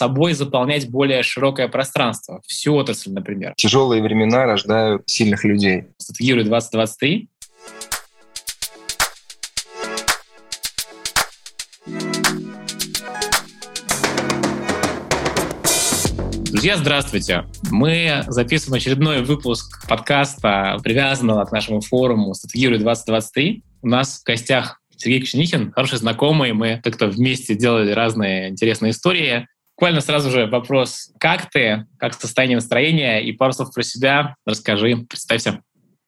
собой заполнять более широкое пространство, всю отрасль, например. Тяжелые времена рождают сильных людей. Стратегируй 2023 Друзья, здравствуйте! Мы записываем очередной выпуск подкаста, привязанного к нашему форуму «Стратегируй 2023». У нас в гостях Сергей Коченихин, хороший знакомый. Мы как-то вместе делали разные интересные истории. Буквально сразу же вопрос, как ты, как состояние настроения и пару слов про себя расскажи, представься.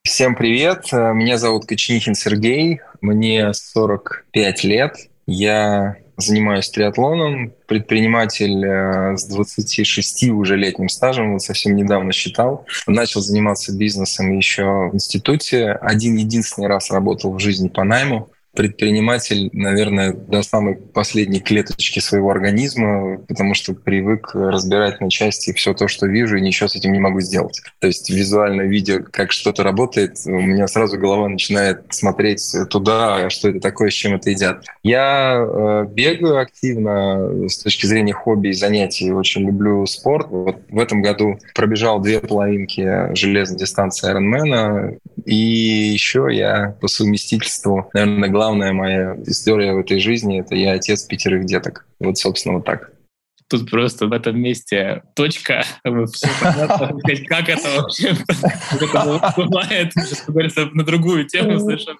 Всем привет, меня зовут Коченихин Сергей, мне 45 лет, я занимаюсь триатлоном, предприниматель э, с 26 уже летним стажем, вот совсем недавно считал. Начал заниматься бизнесом еще в институте. Один единственный раз работал в жизни по найму предприниматель, наверное, до самой последней клеточки своего организма, потому что привык разбирать на части все то, что вижу, и ничего с этим не могу сделать. То есть визуально видя, как что-то работает, у меня сразу голова начинает смотреть туда, что это такое, с чем это едят. Я э, бегаю активно с точки зрения хобби и занятий, очень люблю спорт. Вот в этом году пробежал две половинки железной дистанции Ironman, и еще я по совместительству, наверное, главная моя история в этой жизни — это я отец пятерых деток. Вот, собственно, вот так. Тут просто в этом месте точка. Как это вообще бывает. На другую тему совершенно.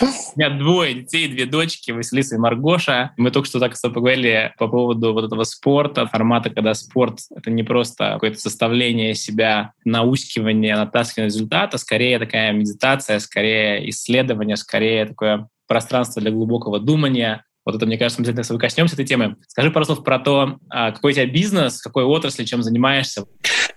У меня двое детей, две дочки, Василиса и Маргоша. Мы только что так поговорили по поводу вот этого спорта, формата, когда спорт — это не просто какое-то составление себя, наускивание, натаскивание результата, скорее такая медитация, скорее исследование, скорее такое пространство для глубокого думания. Вот это, мне кажется, мы обязательно с тобой коснемся этой темы. Скажи пару слов про то, а, какой у тебя бизнес, какой отрасли, чем занимаешься.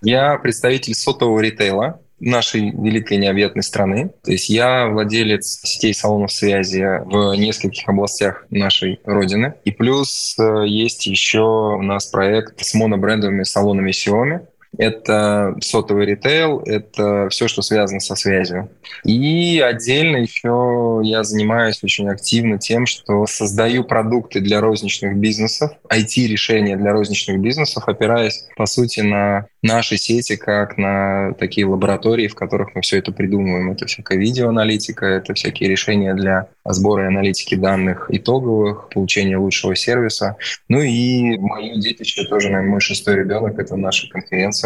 Я представитель сотового ритейла нашей великой необъятной страны. То есть я владелец сетей салонов связи в нескольких областях нашей родины. И плюс э, есть еще у нас проект с монобрендовыми салонами Xiaomi, это сотовый ритейл, это все, что связано со связью. И отдельно еще я занимаюсь очень активно тем, что создаю продукты для розничных бизнесов, IT-решения для розничных бизнесов, опираясь, по сути, на наши сети, как на такие лаборатории, в которых мы все это придумываем. Это всякая видеоаналитика, это всякие решения для сбора и аналитики данных итоговых, получения лучшего сервиса. Ну и мое детище тоже, наверное, мой шестой ребенок, это наша конференция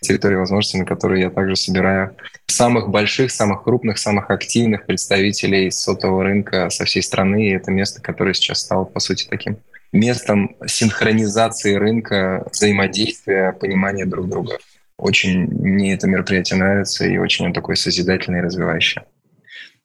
«Территория возможностей», на которой я также собираю самых больших, самых крупных, самых активных представителей сотового рынка со всей страны. И это место, которое сейчас стало, по сути, таким местом синхронизации рынка, взаимодействия, понимания друг друга. Очень мне это мероприятие нравится, и очень он такой созидательный и развивающий.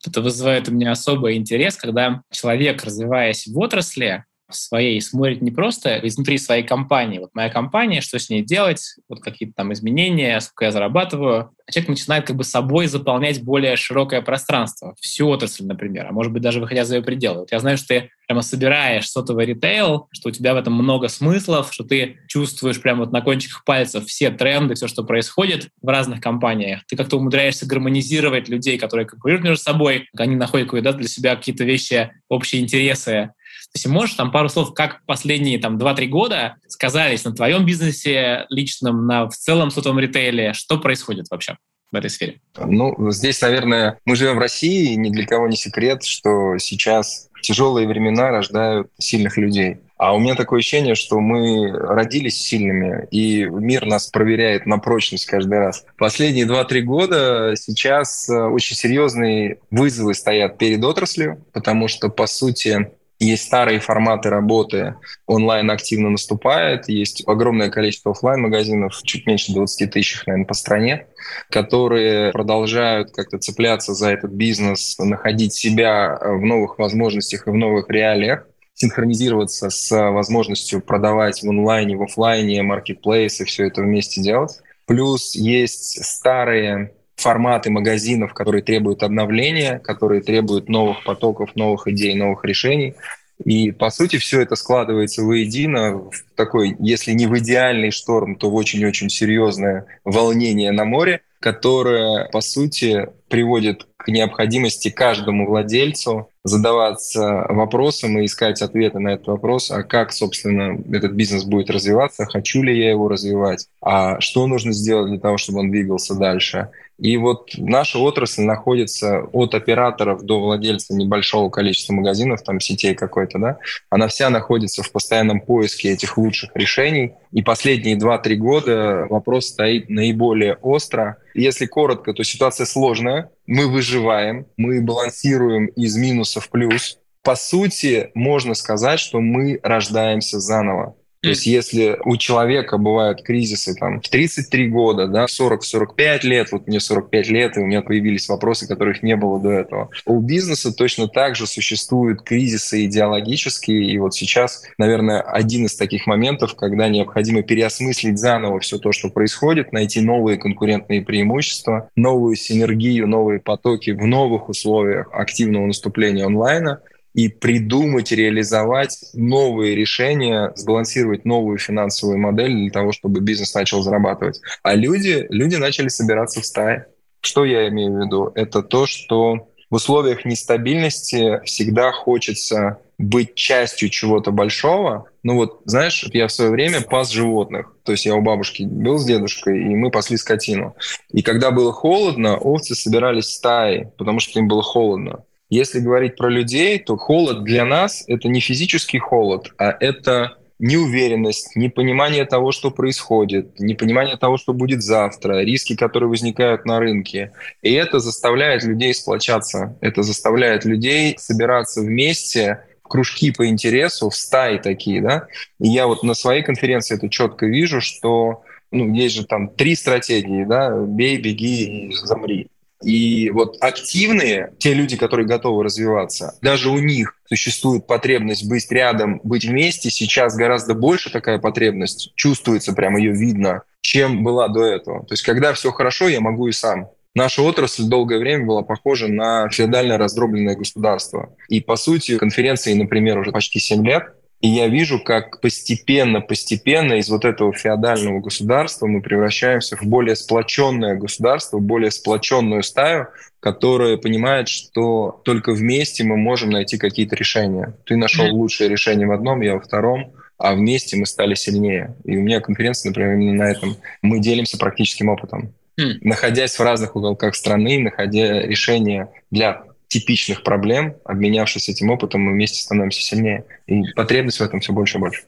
Это вызывает у меня особый интерес, когда человек, развиваясь в отрасли, своей смотрит не просто изнутри своей компании. Вот моя компания, что с ней делать, вот какие-то там изменения, сколько я зарабатываю. А человек начинает как бы собой заполнять более широкое пространство, всю отрасль, например, а может быть даже выходя за ее пределы. Вот я знаю, что ты прямо собираешь сотовый ритейл, что у тебя в этом много смыслов, что ты чувствуешь прямо вот на кончиках пальцев все тренды, все, что происходит в разных компаниях. Ты как-то умудряешься гармонизировать людей, которые конкурируют между собой, они находят да, для себя какие-то вещи, общие интересы. Если можешь там пару слов, как последние там 2-3 года сказались на твоем бизнесе личном, на в целом сотовом ритейле, что происходит вообще? в этой сфере? Ну, здесь, наверное, мы живем в России, и ни для кого не секрет, что сейчас тяжелые времена рождают сильных людей. А у меня такое ощущение, что мы родились сильными, и мир нас проверяет на прочность каждый раз. Последние 2-3 года сейчас э, очень серьезные вызовы стоят перед отраслью, потому что, по сути, есть старые форматы работы, онлайн активно наступает, есть огромное количество офлайн-магазинов, чуть меньше 20 тысяч, наверное, по стране, которые продолжают как-то цепляться за этот бизнес, находить себя в новых возможностях и в новых реалиях синхронизироваться с возможностью продавать в онлайне, в офлайне, маркетплейсы, все это вместе делать. Плюс есть старые форматы магазинов, которые требуют обновления, которые требуют новых потоков, новых идей, новых решений. И, по сути, все это складывается воедино в такой, если не в идеальный шторм, то в очень-очень серьезное волнение на море, которое, по сути, приводит к необходимости каждому владельцу задаваться вопросом и искать ответы на этот вопрос, а как, собственно, этот бизнес будет развиваться, хочу ли я его развивать, а что нужно сделать для того, чтобы он двигался дальше. И вот наша отрасль находится от операторов до владельца небольшого количества магазинов, там сетей какой-то, да, она вся находится в постоянном поиске этих лучших решений. И последние 2-3 года вопрос стоит наиболее остро. Если коротко, то ситуация сложная, мы выживаем, мы балансируем из минуса в плюс. По сути, можно сказать, что мы рождаемся заново. То есть если у человека бывают кризисы там, в 33 года, да, 40-45 лет, вот мне 45 лет, и у меня появились вопросы, которых не было до этого. У бизнеса точно так же существуют кризисы идеологические, и вот сейчас, наверное, один из таких моментов, когда необходимо переосмыслить заново все то, что происходит, найти новые конкурентные преимущества, новую синергию, новые потоки в новых условиях активного наступления онлайна, и придумать, реализовать новые решения, сбалансировать новую финансовую модель для того, чтобы бизнес начал зарабатывать. А люди, люди начали собираться в стае. Что я имею в виду? Это то, что в условиях нестабильности всегда хочется быть частью чего-то большого. Ну вот, знаешь, я в свое время пас животных. То есть я у бабушки был с дедушкой, и мы пасли скотину. И когда было холодно, овцы собирались в стаи, потому что им было холодно. Если говорить про людей, то холод для нас — это не физический холод, а это неуверенность, непонимание того, что происходит, непонимание того, что будет завтра, риски, которые возникают на рынке. И это заставляет людей сплочаться, это заставляет людей собираться вместе, в кружки по интересу, в стаи такие, да. И я вот на своей конференции это четко вижу, что ну, есть же там три стратегии, да, бей, беги замри. И вот активные, те люди, которые готовы развиваться, даже у них существует потребность быть рядом, быть вместе. Сейчас гораздо больше такая потребность, чувствуется, прямо ее видно, чем была до этого. То есть когда все хорошо, я могу и сам. Наша отрасль долгое время была похожа на феодально раздробленное государство. И, по сути, конференции, например, уже почти 7 лет, и я вижу, как постепенно-постепенно из вот этого феодального государства мы превращаемся в более сплоченное государство, более сплоченную стаю, которая понимает, что только вместе мы можем найти какие-то решения. Ты нашел лучшее решение в одном, я во втором, а вместе мы стали сильнее. И у меня конференция, например, именно на этом. Мы делимся практическим опытом. Mm. Находясь в разных уголках страны, находя решения для типичных проблем, обменявшись этим опытом, мы вместе становимся сильнее. И потребность в этом все больше и больше.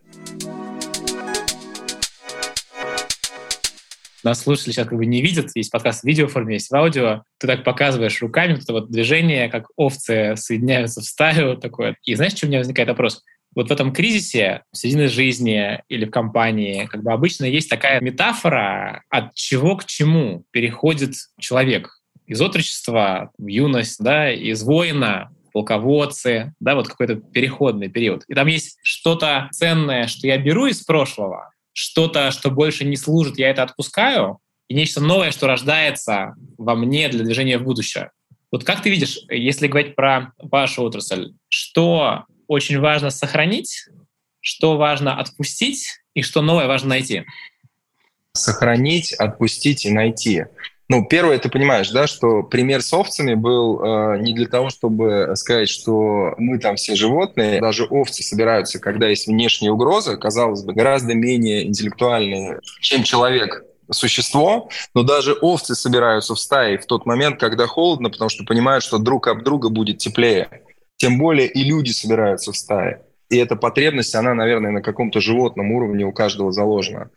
Нас слушатели сейчас как бы не видят, есть подкаст в видеоформе, есть в аудио. Ты так показываешь руками, вот это вот движение, как овцы соединяются в стаю вот такое. И знаешь, что у меня возникает вопрос? Вот в этом кризисе, в середине жизни или в компании, как бы обычно есть такая метафора, от чего к чему переходит человек из отрочества в юность, да, из воина полководцы, да, вот какой-то переходный период. И там есть что-то ценное, что я беру из прошлого, что-то, что больше не служит, я это отпускаю, и нечто новое, что рождается во мне для движения в будущее. Вот как ты видишь, если говорить про вашу отрасль, что очень важно сохранить, что важно отпустить и что новое важно найти? Сохранить, отпустить и найти. Ну, первое, ты понимаешь, да, что пример с овцами был э, не для того, чтобы сказать, что мы там все животные. Даже овцы собираются, когда есть внешняя угроза, казалось бы, гораздо менее интеллектуальные, чем человек существо, но даже овцы собираются в стаи в тот момент, когда холодно, потому что понимают, что друг об друга будет теплее. Тем более и люди собираются в стаи. И эта потребность, она, наверное, на каком-то животном уровне у каждого заложена.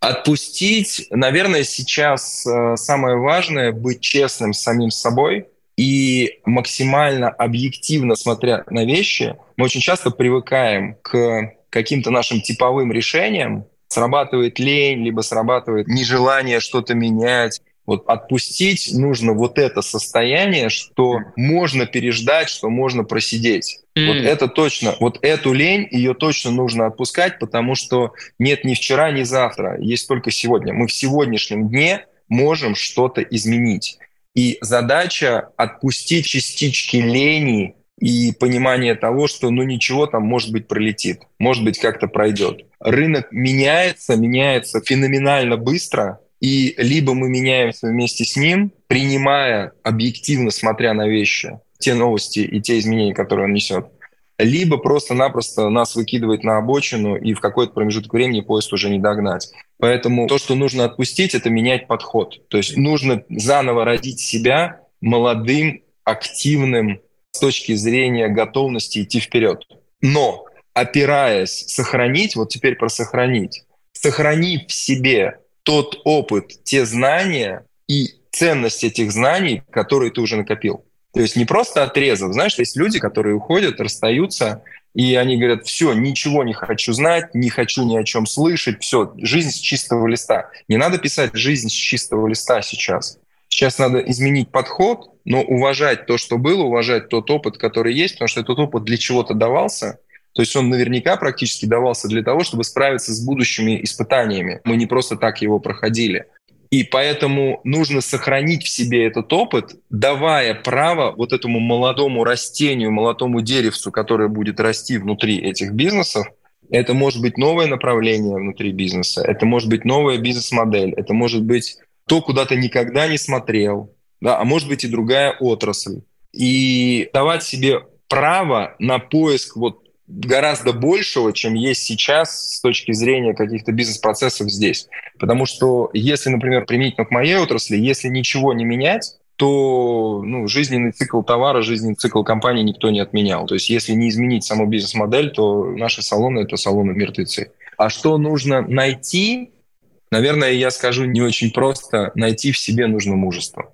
Отпустить, наверное, сейчас э, самое важное быть честным с самим собой и максимально объективно смотря на вещи. Мы очень часто привыкаем к каким-то нашим типовым решениям. Срабатывает лень, либо срабатывает нежелание что-то менять, вот отпустить нужно вот это состояние, что можно переждать, что можно просидеть. Mm. Вот это точно, вот эту лень, ее точно нужно отпускать, потому что нет ни вчера, ни завтра, есть только сегодня. Мы в сегодняшнем дне можем что-то изменить. И задача отпустить частички лени и понимание того, что ну ничего там, может быть, пролетит, может быть, как-то пройдет. Рынок меняется, меняется феноменально быстро, и либо мы меняемся вместе с ним, принимая объективно, смотря на вещи, те новости и те изменения, которые он несет, либо просто-напросто нас выкидывает на обочину, и в какой-то промежуток времени поезд уже не догнать. Поэтому то, что нужно отпустить, это менять подход. То есть нужно заново родить себя молодым, активным с точки зрения готовности идти вперед. Но опираясь, сохранить, вот теперь про сохранить, сохранив в себе тот опыт, те знания и ценность этих знаний, которые ты уже накопил. То есть не просто отрезав. Знаешь, есть люди, которые уходят, расстаются, и они говорят, все, ничего не хочу знать, не хочу ни о чем слышать, все, жизнь с чистого листа. Не надо писать жизнь с чистого листа сейчас. Сейчас надо изменить подход, но уважать то, что было, уважать тот опыт, который есть, потому что этот опыт для чего-то давался. То есть он наверняка практически давался для того, чтобы справиться с будущими испытаниями. Мы не просто так его проходили. И поэтому нужно сохранить в себе этот опыт, давая право вот этому молодому растению, молодому деревцу, которое будет расти внутри этих бизнесов. Это может быть новое направление внутри бизнеса, это может быть новая бизнес-модель, это может быть то, куда ты никогда не смотрел, да, а может быть и другая отрасль. И давать себе право на поиск вот гораздо большего, чем есть сейчас с точки зрения каких-то бизнес-процессов здесь. Потому что если, например, применительно к моей отрасли, если ничего не менять, то ну, жизненный цикл товара, жизненный цикл компании никто не отменял. То есть если не изменить саму бизнес-модель, то наши салоны — это салоны мертвецы. А что нужно найти? Наверное, я скажу не очень просто. Найти в себе нужно мужество.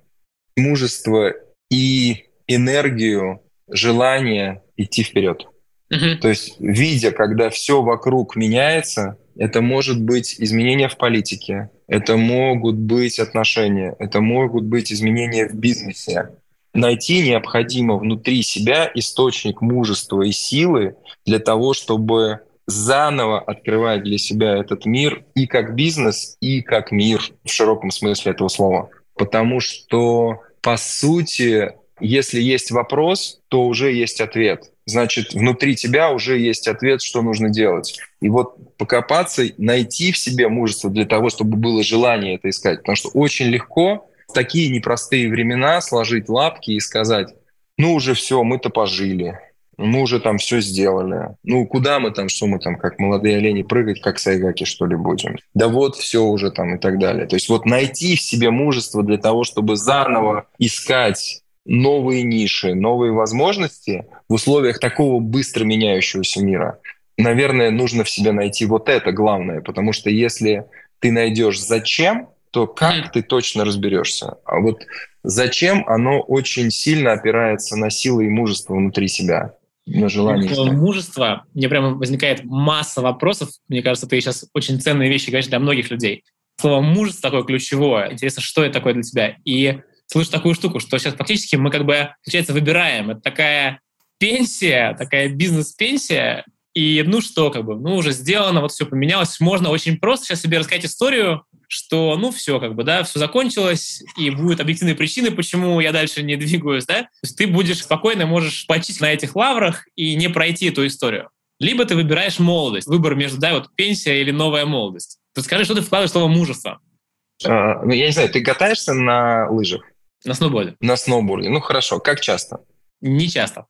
Мужество и энергию, желание идти вперед. Угу. То есть, видя, когда все вокруг меняется, это может быть изменения в политике, это могут быть отношения, это могут быть изменения в бизнесе. Найти необходимо внутри себя источник мужества и силы для того, чтобы заново открывать для себя этот мир и как бизнес, и как мир в широком смысле этого слова. Потому что, по сути, если есть вопрос, то уже есть ответ. Значит, внутри тебя уже есть ответ, что нужно делать. И вот покопаться, найти в себе мужество для того, чтобы было желание это искать. Потому что очень легко в такие непростые времена сложить лапки и сказать, ну уже все, мы-то пожили, мы уже там все сделали. Ну, куда мы там, что мы там, как молодые олени, прыгать, как сайгаки, что ли, будем? Да вот все уже там и так далее. То есть вот найти в себе мужество для того, чтобы заново искать новые ниши, новые возможности в условиях такого быстро меняющегося мира, наверное, нужно в себе найти вот это главное, потому что если ты найдешь зачем, то как ты точно разберешься. А вот зачем, оно очень сильно опирается на силы и мужество внутри себя на желание. Слово мужество, мне прямо возникает масса вопросов. Мне кажется, ты сейчас очень ценные вещи говоришь для многих людей. Слово мужество такое ключевое. Интересно, что это такое для тебя? И слышу такую штуку, что сейчас фактически мы как бы, получается, выбираем. Это такая пенсия, такая бизнес-пенсия, и ну что, как бы, ну уже сделано, вот все поменялось. Можно очень просто сейчас себе рассказать историю, что ну все, как бы, да, все закончилось, и будут объективные причины, почему я дальше не двигаюсь, да. То есть ты будешь спокойно, можешь почить на этих лаврах и не пройти эту историю. Либо ты выбираешь молодость, выбор между, да, вот пенсия или новая молодость. То скажи, что ты вкладываешь в слово мужество? А, ну, я не знаю, ты катаешься на лыжах? На сноуборде. На сноуборде. Ну хорошо. Как часто? Не часто.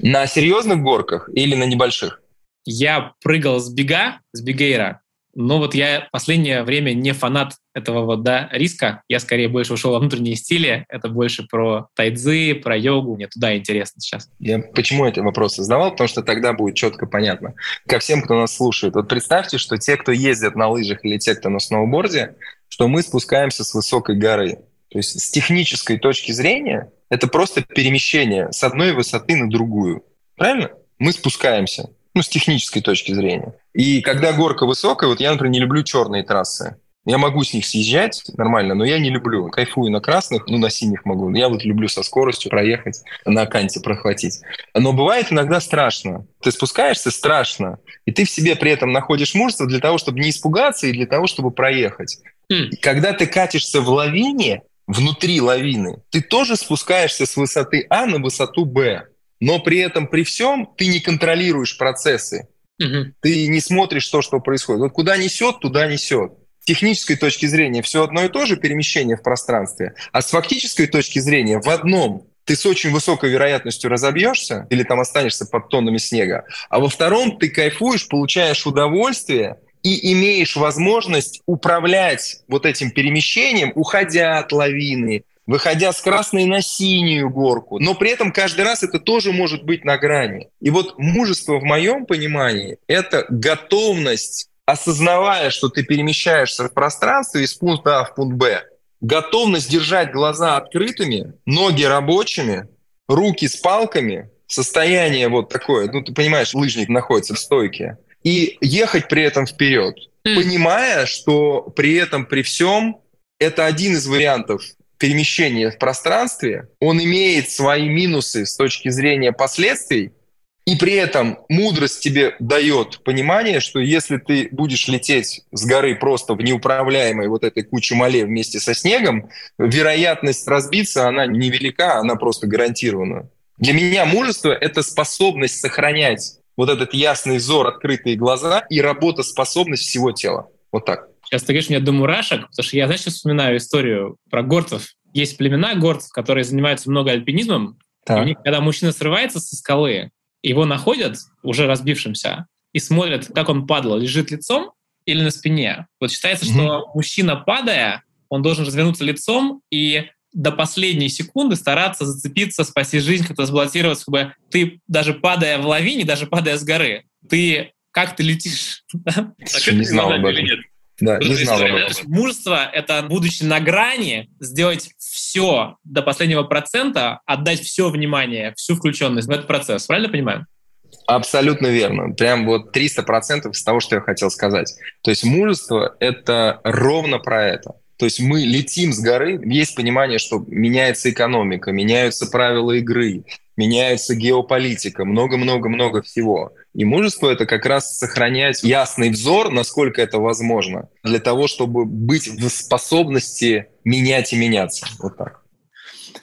На серьезных горках или на небольших? Я прыгал с бега, с бигейра, но вот я последнее время не фанат этого вот, да, риска. Я скорее больше ушел во внутренние стили. Это больше про тайцзы, про йогу. Мне туда интересно сейчас. Я почему эти вопросы задавал? Потому что тогда будет четко понятно. Ко всем, кто нас слушает. Вот представьте, что те, кто ездят на лыжах или те, кто на сноуборде, что мы спускаемся с высокой горы. То есть с технической точки зрения это просто перемещение с одной высоты на другую. Правильно? Мы спускаемся, ну, с технической точки зрения. И когда горка высокая, вот я, например, не люблю черные трассы. Я могу с них съезжать нормально, но я не люблю. Кайфую на красных, ну, на синих могу. Я вот люблю со скоростью проехать, на канте прохватить. Но бывает иногда страшно. Ты спускаешься, страшно. И ты в себе при этом находишь мужество для того, чтобы не испугаться и для того, чтобы проехать. Mm. Когда ты катишься в лавине, внутри лавины, ты тоже спускаешься с высоты А на высоту Б. Но при этом, при всем, ты не контролируешь процессы. Угу. Ты не смотришь то, что происходит. Вот куда несет, туда несет. технической точки зрения все одно и то же перемещение в пространстве, а с фактической точки зрения в одном ты с очень высокой вероятностью разобьешься или там останешься под тоннами снега, а во втором ты кайфуешь, получаешь удовольствие и имеешь возможность управлять вот этим перемещением, уходя от лавины, выходя с красной на синюю горку. Но при этом каждый раз это тоже может быть на грани. И вот мужество в моем понимании – это готовность, осознавая, что ты перемещаешься в пространстве из пункта А в пункт Б, готовность держать глаза открытыми, ноги рабочими, руки с палками, состояние вот такое, ну ты понимаешь, лыжник находится в стойке, и ехать при этом вперед, понимая, что при этом, при всем, это один из вариантов перемещения в пространстве, он имеет свои минусы с точки зрения последствий, и при этом мудрость тебе дает понимание, что если ты будешь лететь с горы просто в неуправляемой вот этой куче мале вместе со снегом, вероятность разбиться, она невелика, она просто гарантирована. Для меня мужество — это способность сохранять вот этот ясный взор, открытые глаза и работоспособность всего тела. Вот так. Сейчас ты говоришь мне до мурашек, потому что я, знаешь, сейчас вспоминаю историю про горцев. Есть племена горцев, которые занимаются много альпинизмом. Так. И у них, когда мужчина срывается со скалы, его находят уже разбившимся и смотрят, как он падал, лежит лицом или на спине. Вот считается, mm-hmm. что мужчина, падая, он должен развернуться лицом и до последней секунды стараться зацепиться, спасти жизнь, как-то сбалансироваться, чтобы ты, даже падая в лавине, даже падая с горы, ты как ты летишь? Не знал об этом. Да, не знал об этом. Мужество — это, будучи на грани, сделать все до последнего процента, отдать все внимание, всю включенность в этот процесс. Правильно понимаю? Абсолютно верно. Прям вот 300% из того, что я хотел сказать. То есть мужество — это ровно про это. То есть мы летим с горы, есть понимание, что меняется экономика, меняются правила игры, меняется геополитика, много-много-много всего. И мужество — это как раз сохранять ясный взор, насколько это возможно, для того, чтобы быть в способности менять и меняться. Вот так.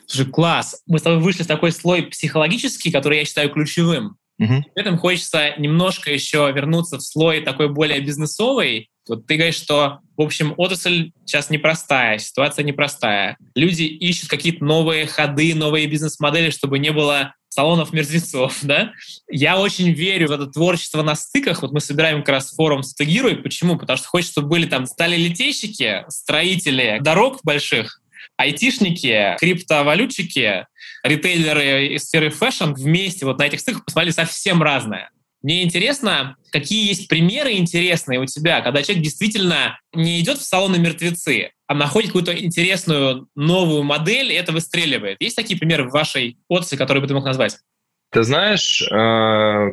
Слушай, класс. Мы с тобой вышли в такой слой психологический, который я считаю ключевым. Угу. При этом хочется немножко еще вернуться в слой такой более бизнесовый, вот ты говоришь, что, в общем, отрасль сейчас непростая, ситуация непростая. Люди ищут какие-то новые ходы, новые бизнес-модели, чтобы не было салонов мертвецов, да? Я очень верю в это творчество на стыках. Вот мы собираем как раз форум «Стыгируй». Почему? Потому что хочется, чтобы были там стали-летейщики, строители дорог больших, айтишники, криптовалютчики, ритейлеры из сферы fashion вместе вот на этих стыках посмотрели совсем разное. Мне интересно, какие есть примеры интересные у тебя, когда человек действительно не идет в салоны мертвецы, а находит какую-то интересную новую модель, и это выстреливает. Есть такие примеры в вашей отрасли, которые бы ты мог назвать? Ты знаешь, э,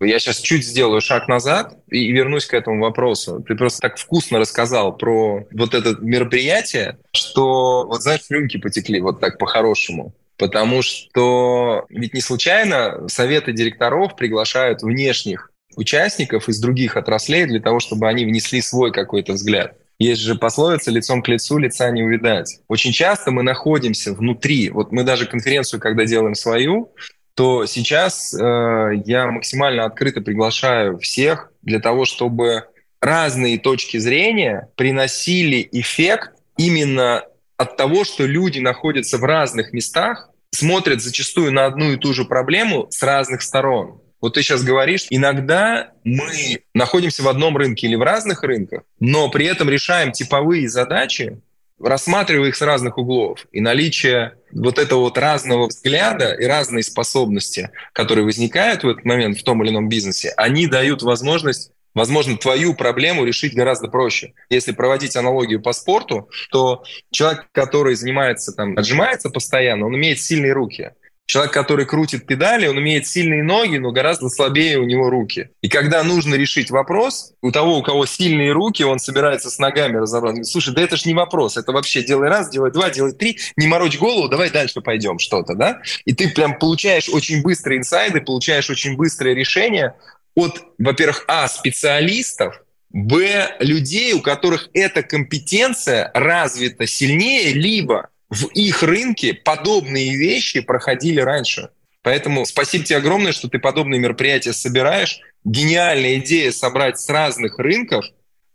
я сейчас чуть сделаю шаг назад и вернусь к этому вопросу. Ты просто так вкусно рассказал про вот это мероприятие, что, вот знаешь, слюнки потекли вот так по-хорошему. Потому что ведь не случайно советы директоров приглашают внешних участников из других отраслей для того, чтобы они внесли свой какой-то взгляд. Есть же пословица «лицом к лицу лица не увидать». Очень часто мы находимся внутри. Вот мы даже конференцию, когда делаем свою, то сейчас э, я максимально открыто приглашаю всех для того, чтобы разные точки зрения приносили эффект именно от того, что люди находятся в разных местах, смотрят зачастую на одну и ту же проблему с разных сторон. Вот ты сейчас говоришь, иногда мы находимся в одном рынке или в разных рынках, но при этом решаем типовые задачи, рассматривая их с разных углов. И наличие вот этого вот разного взгляда и разной способности, которые возникают в этот момент в том или ином бизнесе, они дают возможность возможно, твою проблему решить гораздо проще. Если проводить аналогию по спорту, то человек, который занимается, там, отжимается постоянно, он имеет сильные руки. Человек, который крутит педали, он имеет сильные ноги, но гораздо слабее у него руки. И когда нужно решить вопрос, у того, у кого сильные руки, он собирается с ногами разобраться. Слушай, да это ж не вопрос, это вообще делай раз, делай два, делай три, не морочь голову, давай дальше пойдем что-то, да? И ты прям получаешь очень быстрые инсайды, получаешь очень быстрое решение, от, во-первых, а, специалистов, б, людей, у которых эта компетенция развита сильнее, либо в их рынке подобные вещи проходили раньше. Поэтому спасибо тебе огромное, что ты подобные мероприятия собираешь. Гениальная идея собрать с разных рынков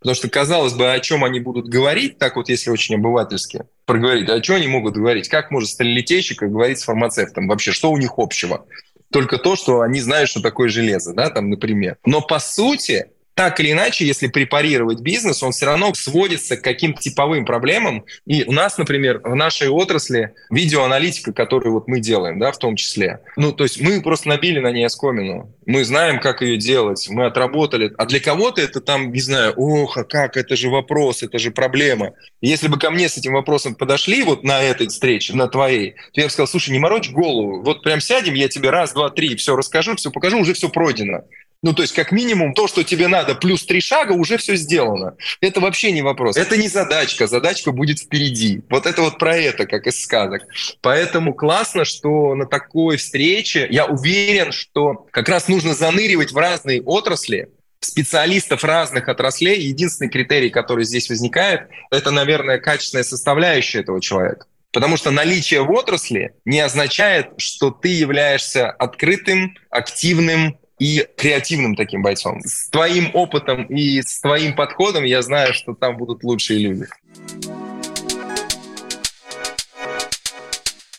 Потому что, казалось бы, о чем они будут говорить, так вот, если очень обывательски проговорить, о чем они могут говорить? Как может сталелитейщик говорить с фармацевтом? Вообще, что у них общего? Только то, что они знают, что такое железо, да, там, например. Но по сути, так или иначе, если препарировать бизнес, он все равно сводится к каким-то типовым проблемам. И у нас, например, в нашей отрасли видеоаналитика, которую вот мы делаем, да, в том числе. Ну, то есть мы просто набили на ней оскомину. Мы знаем, как ее делать, мы отработали. А для кого-то это там, не знаю, ох, а как, это же вопрос, это же проблема. Если бы ко мне с этим вопросом подошли вот на этой встрече, на твоей, то я бы сказал, слушай, не морочь голову, вот прям сядем, я тебе раз, два, три, все расскажу, все покажу, уже все пройдено. Ну, то есть, как минимум, то, что тебе надо, плюс три шага, уже все сделано. Это вообще не вопрос. Это не задачка, задачка будет впереди. Вот это вот про это, как из сказок. Поэтому классно, что на такой встрече, я уверен, что как раз нужно заныривать в разные отрасли, специалистов разных отраслей. Единственный критерий, который здесь возникает, это, наверное, качественная составляющая этого человека. Потому что наличие в отрасли не означает, что ты являешься открытым, активным, и креативным таким бойцом. С твоим опытом и с твоим подходом я знаю, что там будут лучшие люди.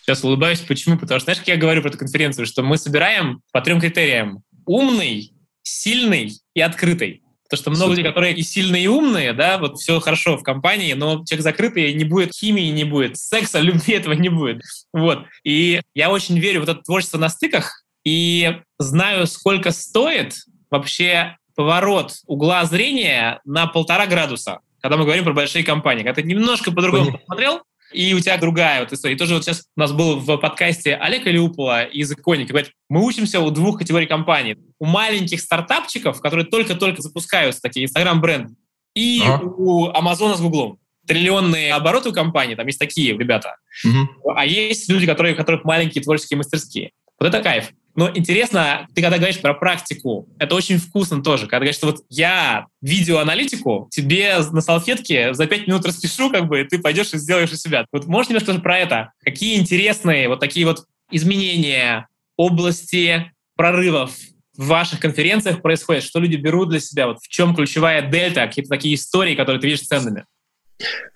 Сейчас улыбаюсь. Почему? Потому что, знаешь, как я говорю про эту конференцию, что мы собираем по трем критериям. Умный, сильный и открытый. Потому что много людей, которые и сильные, и умные, да, вот все хорошо в компании, но человек закрытый, не будет химии, не будет секса, любви этого не будет. Вот. И я очень верю в это творчество на стыках, и знаю, сколько стоит вообще поворот угла зрения на полтора градуса, когда мы говорим про большие компании. Когда ты немножко по-другому посмотрел, и у тебя другая вот история. И тоже вот сейчас у нас был в подкасте Олег Илюпова из Иконики. Говорит, мы учимся у двух категорий компаний. У маленьких стартапчиков, которые только-только запускаются, такие Инстаграм-бренды, и ага. у Амазона с Гуглом. Триллионные обороты у компании, там есть такие ребята. Угу. А есть люди, которые, у которых маленькие творческие мастерские. Вот это кайф. Но интересно, ты когда говоришь про практику, это очень вкусно тоже. Когда говоришь, что вот я видеоаналитику тебе на салфетке за пять минут распишу, как бы, и ты пойдешь и сделаешь у себя. Вот можешь немножко про это? Какие интересные вот такие вот изменения, области прорывов в ваших конференциях происходят? Что люди берут для себя? Вот в чем ключевая дельта? Какие-то такие истории, которые ты видишь ценными?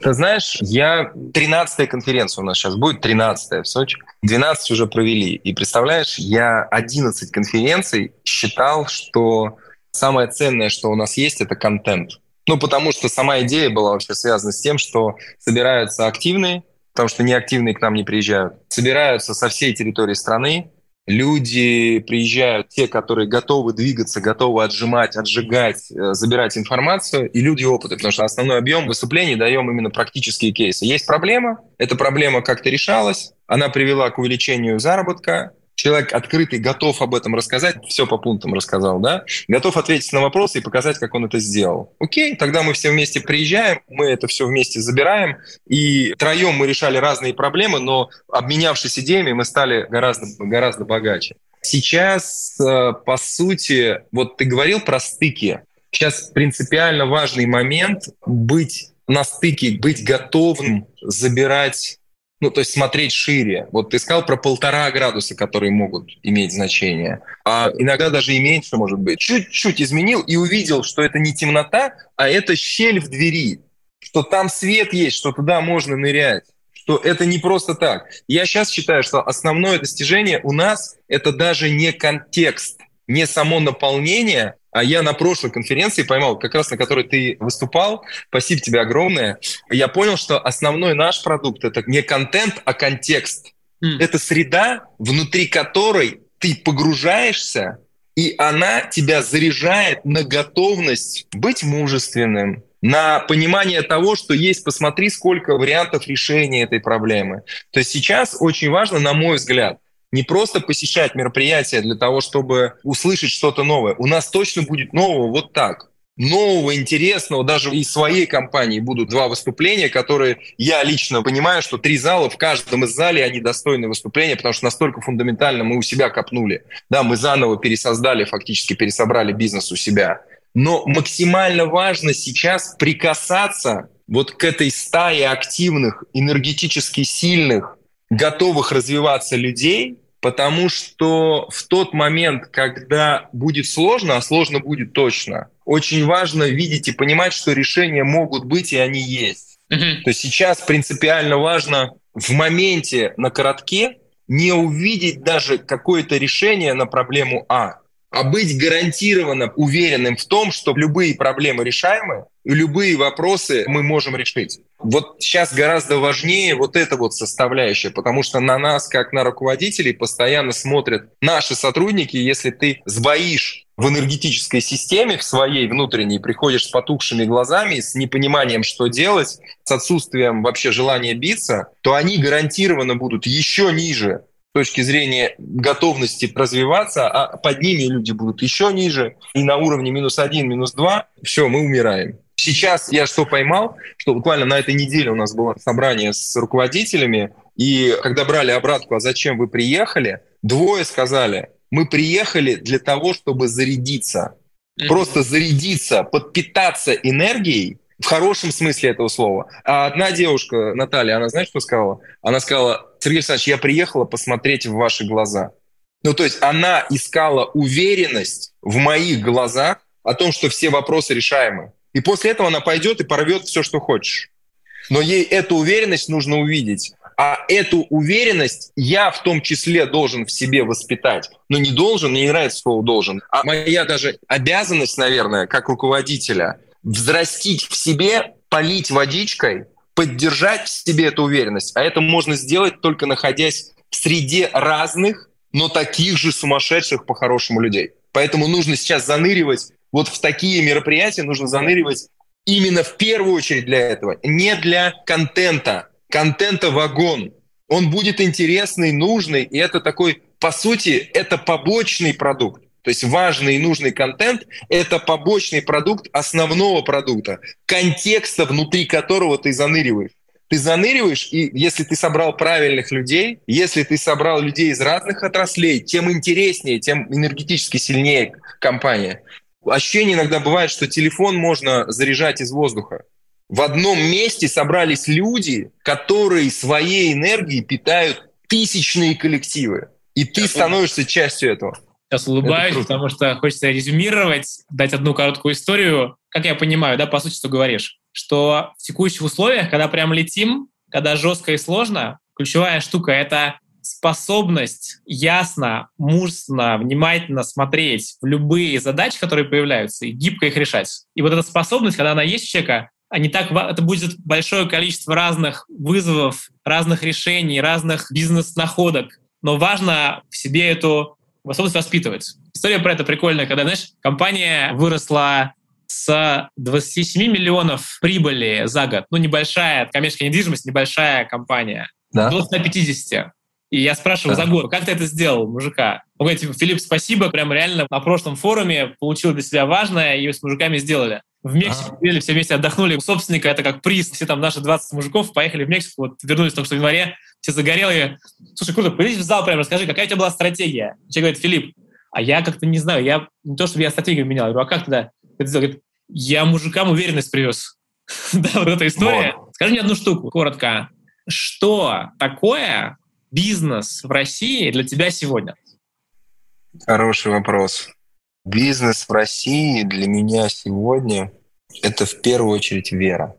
Ты знаешь, я 13-я конференция у нас сейчас будет, 13-я в Сочи. 12 уже провели. И представляешь, я 11 конференций считал, что самое ценное, что у нас есть, это контент. Ну, потому что сама идея была вообще связана с тем, что собираются активные, потому что неактивные к нам не приезжают, собираются со всей территории страны, люди приезжают, те, которые готовы двигаться, готовы отжимать, отжигать, э, забирать информацию, и люди опыта, потому что основной объем выступлений даем именно практические кейсы. Есть проблема, эта проблема как-то решалась, она привела к увеличению заработка, человек открытый, готов об этом рассказать, все по пунктам рассказал, да, готов ответить на вопросы и показать, как он это сделал. Окей, тогда мы все вместе приезжаем, мы это все вместе забираем, и троем мы решали разные проблемы, но обменявшись идеями, мы стали гораздо, гораздо богаче. Сейчас, э, по сути, вот ты говорил про стыки. Сейчас принципиально важный момент быть на стыке, быть готовым забирать ну, то есть смотреть шире. Вот ты сказал про полтора градуса, которые могут иметь значение. А иногда даже и меньше, может быть. Чуть-чуть изменил и увидел, что это не темнота, а это щель в двери. Что там свет есть, что туда можно нырять. Что это не просто так. Я сейчас считаю, что основное достижение у нас – это даже не контекст, не само наполнение, а я на прошлой конференции поймал, как раз на которой ты выступал, спасибо тебе огромное, я понял, что основной наш продукт – это не контент, а контекст. Mm. Это среда, внутри которой ты погружаешься, и она тебя заряжает на готовность быть мужественным, на понимание того, что есть, посмотри, сколько вариантов решения этой проблемы. То есть сейчас очень важно, на мой взгляд, не просто посещать мероприятия для того, чтобы услышать что-то новое. У нас точно будет нового вот так. Нового, интересного, даже из своей компании будут два выступления, которые я лично понимаю, что три зала, в каждом из залей они достойны выступления, потому что настолько фундаментально мы у себя копнули. Да, мы заново пересоздали, фактически пересобрали бизнес у себя. Но максимально важно сейчас прикасаться вот к этой стае активных, энергетически сильных, готовых развиваться людей, потому что в тот момент, когда будет сложно, а сложно будет точно, очень важно видеть и понимать, что решения могут быть и они есть. Mm-hmm. То есть сейчас принципиально важно в моменте на коротке не увидеть даже какое-то решение на проблему А, а быть гарантированно уверенным в том, что любые проблемы решаемы, и любые вопросы мы можем решить. Вот сейчас гораздо важнее вот эта вот составляющая, потому что на нас, как на руководителей, постоянно смотрят наши сотрудники. Если ты сбоишь в энергетической системе в своей внутренней, приходишь с потухшими глазами, с непониманием, что делать, с отсутствием вообще желания биться, то они гарантированно будут еще ниже точки зрения готовности развиваться, а под ними люди будут еще ниже, и на уровне минус один, минус два, все, мы умираем. Сейчас я что поймал, что буквально на этой неделе у нас было собрание с руководителями, и когда брали обратку, а зачем вы приехали, двое сказали, мы приехали для того, чтобы зарядиться. Просто зарядиться, подпитаться энергией, в хорошем смысле этого слова. А одна девушка, Наталья, она знаешь, что сказала? Она сказала, Сергей Александрович, я приехала посмотреть в ваши глаза. Ну, то есть она искала уверенность в моих глазах о том, что все вопросы решаемы. И после этого она пойдет и порвет все, что хочешь. Но ей эту уверенность нужно увидеть. А эту уверенность я в том числе должен в себе воспитать. Но не должен, мне не нравится слово «должен». А моя даже обязанность, наверное, как руководителя, взрастить в себе, полить водичкой, поддержать в себе эту уверенность. А это можно сделать только находясь в среде разных, но таких же сумасшедших по-хорошему людей. Поэтому нужно сейчас заныривать вот в такие мероприятия, нужно заныривать именно в первую очередь для этого, не для контента, контента вагон. Он будет интересный, нужный, и это такой, по сути, это побочный продукт. То есть важный и нужный контент – это побочный продукт основного продукта, контекста, внутри которого ты заныриваешь. Ты заныриваешь, и если ты собрал правильных людей, если ты собрал людей из разных отраслей, тем интереснее, тем энергетически сильнее компания. Ощущение иногда бывает, что телефон можно заряжать из воздуха в одном месте собрались люди, которые своей энергией питают тысячные коллективы. И ты становишься частью этого. Сейчас улыбаюсь, потому что хочется резюмировать, дать одну короткую историю. Как я понимаю, да, по сути, что говоришь, что в текущих условиях, когда прям летим, когда жестко и сложно, ключевая штука — это способность ясно, мужественно, внимательно смотреть в любые задачи, которые появляются, и гибко их решать. И вот эта способность, когда она есть у человека, а не так, это будет большое количество разных вызовов, разных решений, разных бизнес-находок. Но важно в себе эту способность воспитывать. История про это прикольная, когда, знаешь, компания выросла с 27 миллионов прибыли за год, ну, небольшая коммерческая недвижимость, небольшая компания, да. до 150. И я спрашиваю да. за год, как ты это сделал, мужика? Он говорит, типа, Филипп, спасибо, прям реально на прошлом форуме получил для себя важное, и с мужиками сделали. В Мексику а. все вместе отдохнули. У собственника это как приз. Все там наши 20 мужиков поехали в Мексику, вот вернулись только что в январе, все загорелые. Слушай, круто, пойди в зал прямо, расскажи, какая у тебя была стратегия? Человек говорит, Филипп, а я как-то не знаю, я не то, чтобы я стратегию менял. Я говорю, а как тогда? Это говорит, я мужикам уверенность привез. да, вот эта история. Вот. Скажи мне одну штуку, коротко. Что такое бизнес в России для тебя сегодня? Хороший вопрос. Бизнес в России для меня сегодня – это в первую очередь вера.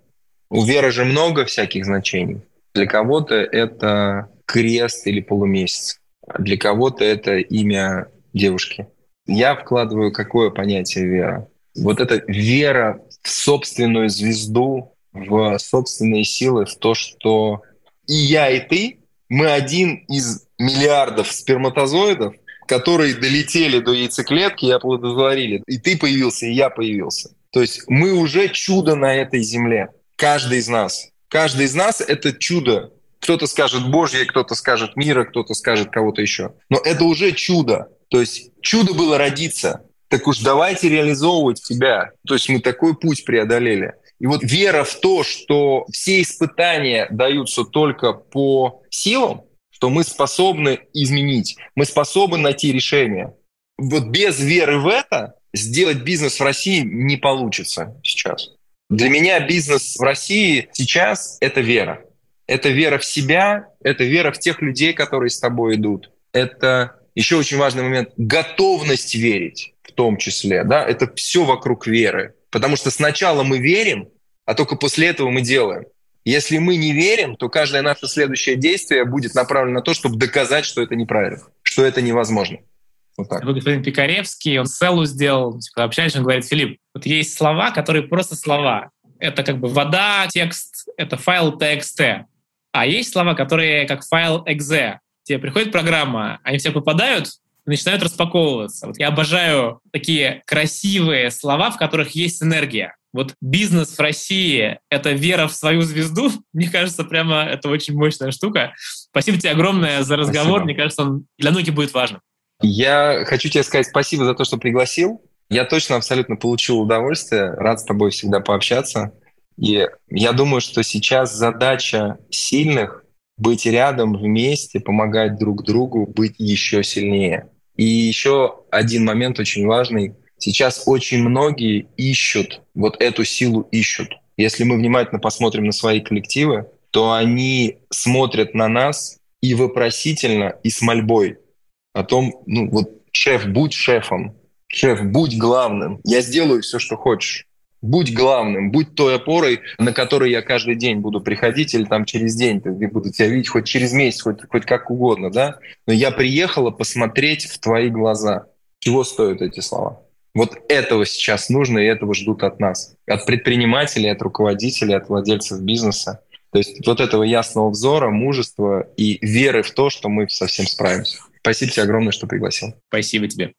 У веры же много всяких значений. Для кого-то это крест или полумесяц. Для кого-то это имя девушки. Я вкладываю какое понятие вера? Вот это вера в собственную звезду, в собственные силы, в то, что и я, и ты, мы один из миллиардов сперматозоидов, которые долетели до яйцеклетки и оплодотворили. И ты появился, и я появился. То есть мы уже чудо на этой земле. Каждый из нас. Каждый из нас — это чудо. Кто-то скажет Божье, кто-то скажет мира, кто-то скажет кого-то еще. Но это уже чудо. То есть чудо было родиться. Так уж давайте реализовывать себя. То есть мы такой путь преодолели. И вот вера в то, что все испытания даются только по силам, что мы способны изменить, мы способны найти решение. Вот без веры в это сделать бизнес в России не получится сейчас. Для меня бизнес в России сейчас — это вера. Это вера в себя, это вера в тех людей, которые с тобой идут. Это еще очень важный момент — готовность верить в том числе, да, это все вокруг веры. Потому что сначала мы верим, а только после этого мы делаем. Если мы не верим, то каждое наше следующее действие будет направлено на то, чтобы доказать, что это неправильно, что это невозможно. Вот так. Господин Пикаревский, он селлу сделал, когда общаешься, он говорит, Филипп, вот есть слова, которые просто слова. Это как бы вода, текст, это файл TXT. А есть слова, которые как файл exe. Тебе приходит программа, они все попадают, и начинают распаковываться. Вот я обожаю такие красивые слова, в которых есть энергия. Вот бизнес в России — это вера в свою звезду. Мне кажется, прямо это очень мощная штука. Спасибо тебе огромное за разговор. Спасибо. Мне кажется, он для многих будет важным. Я хочу тебе сказать спасибо за то, что пригласил. Я точно абсолютно получил удовольствие. Рад с тобой всегда пообщаться. И я думаю, что сейчас задача сильных быть рядом вместе, помогать друг другу, быть еще сильнее. И еще один момент очень важный. Сейчас очень многие ищут, вот эту силу ищут. Если мы внимательно посмотрим на свои коллективы, то они смотрят на нас и вопросительно, и с мольбой о том, ну вот шеф, будь шефом, шеф, будь главным, я сделаю все, что хочешь. Будь главным, будь той опорой, на которой я каждый день буду приходить или там через день, я буду тебя видеть хоть через месяц, хоть, хоть как угодно, да? Но я приехала посмотреть в твои глаза. Чего стоят эти слова? Вот этого сейчас нужно, и этого ждут от нас. От предпринимателей, от руководителей, от владельцев бизнеса. То есть вот этого ясного взора, мужества и веры в то, что мы совсем справимся. Спасибо тебе огромное, что пригласил. Спасибо тебе.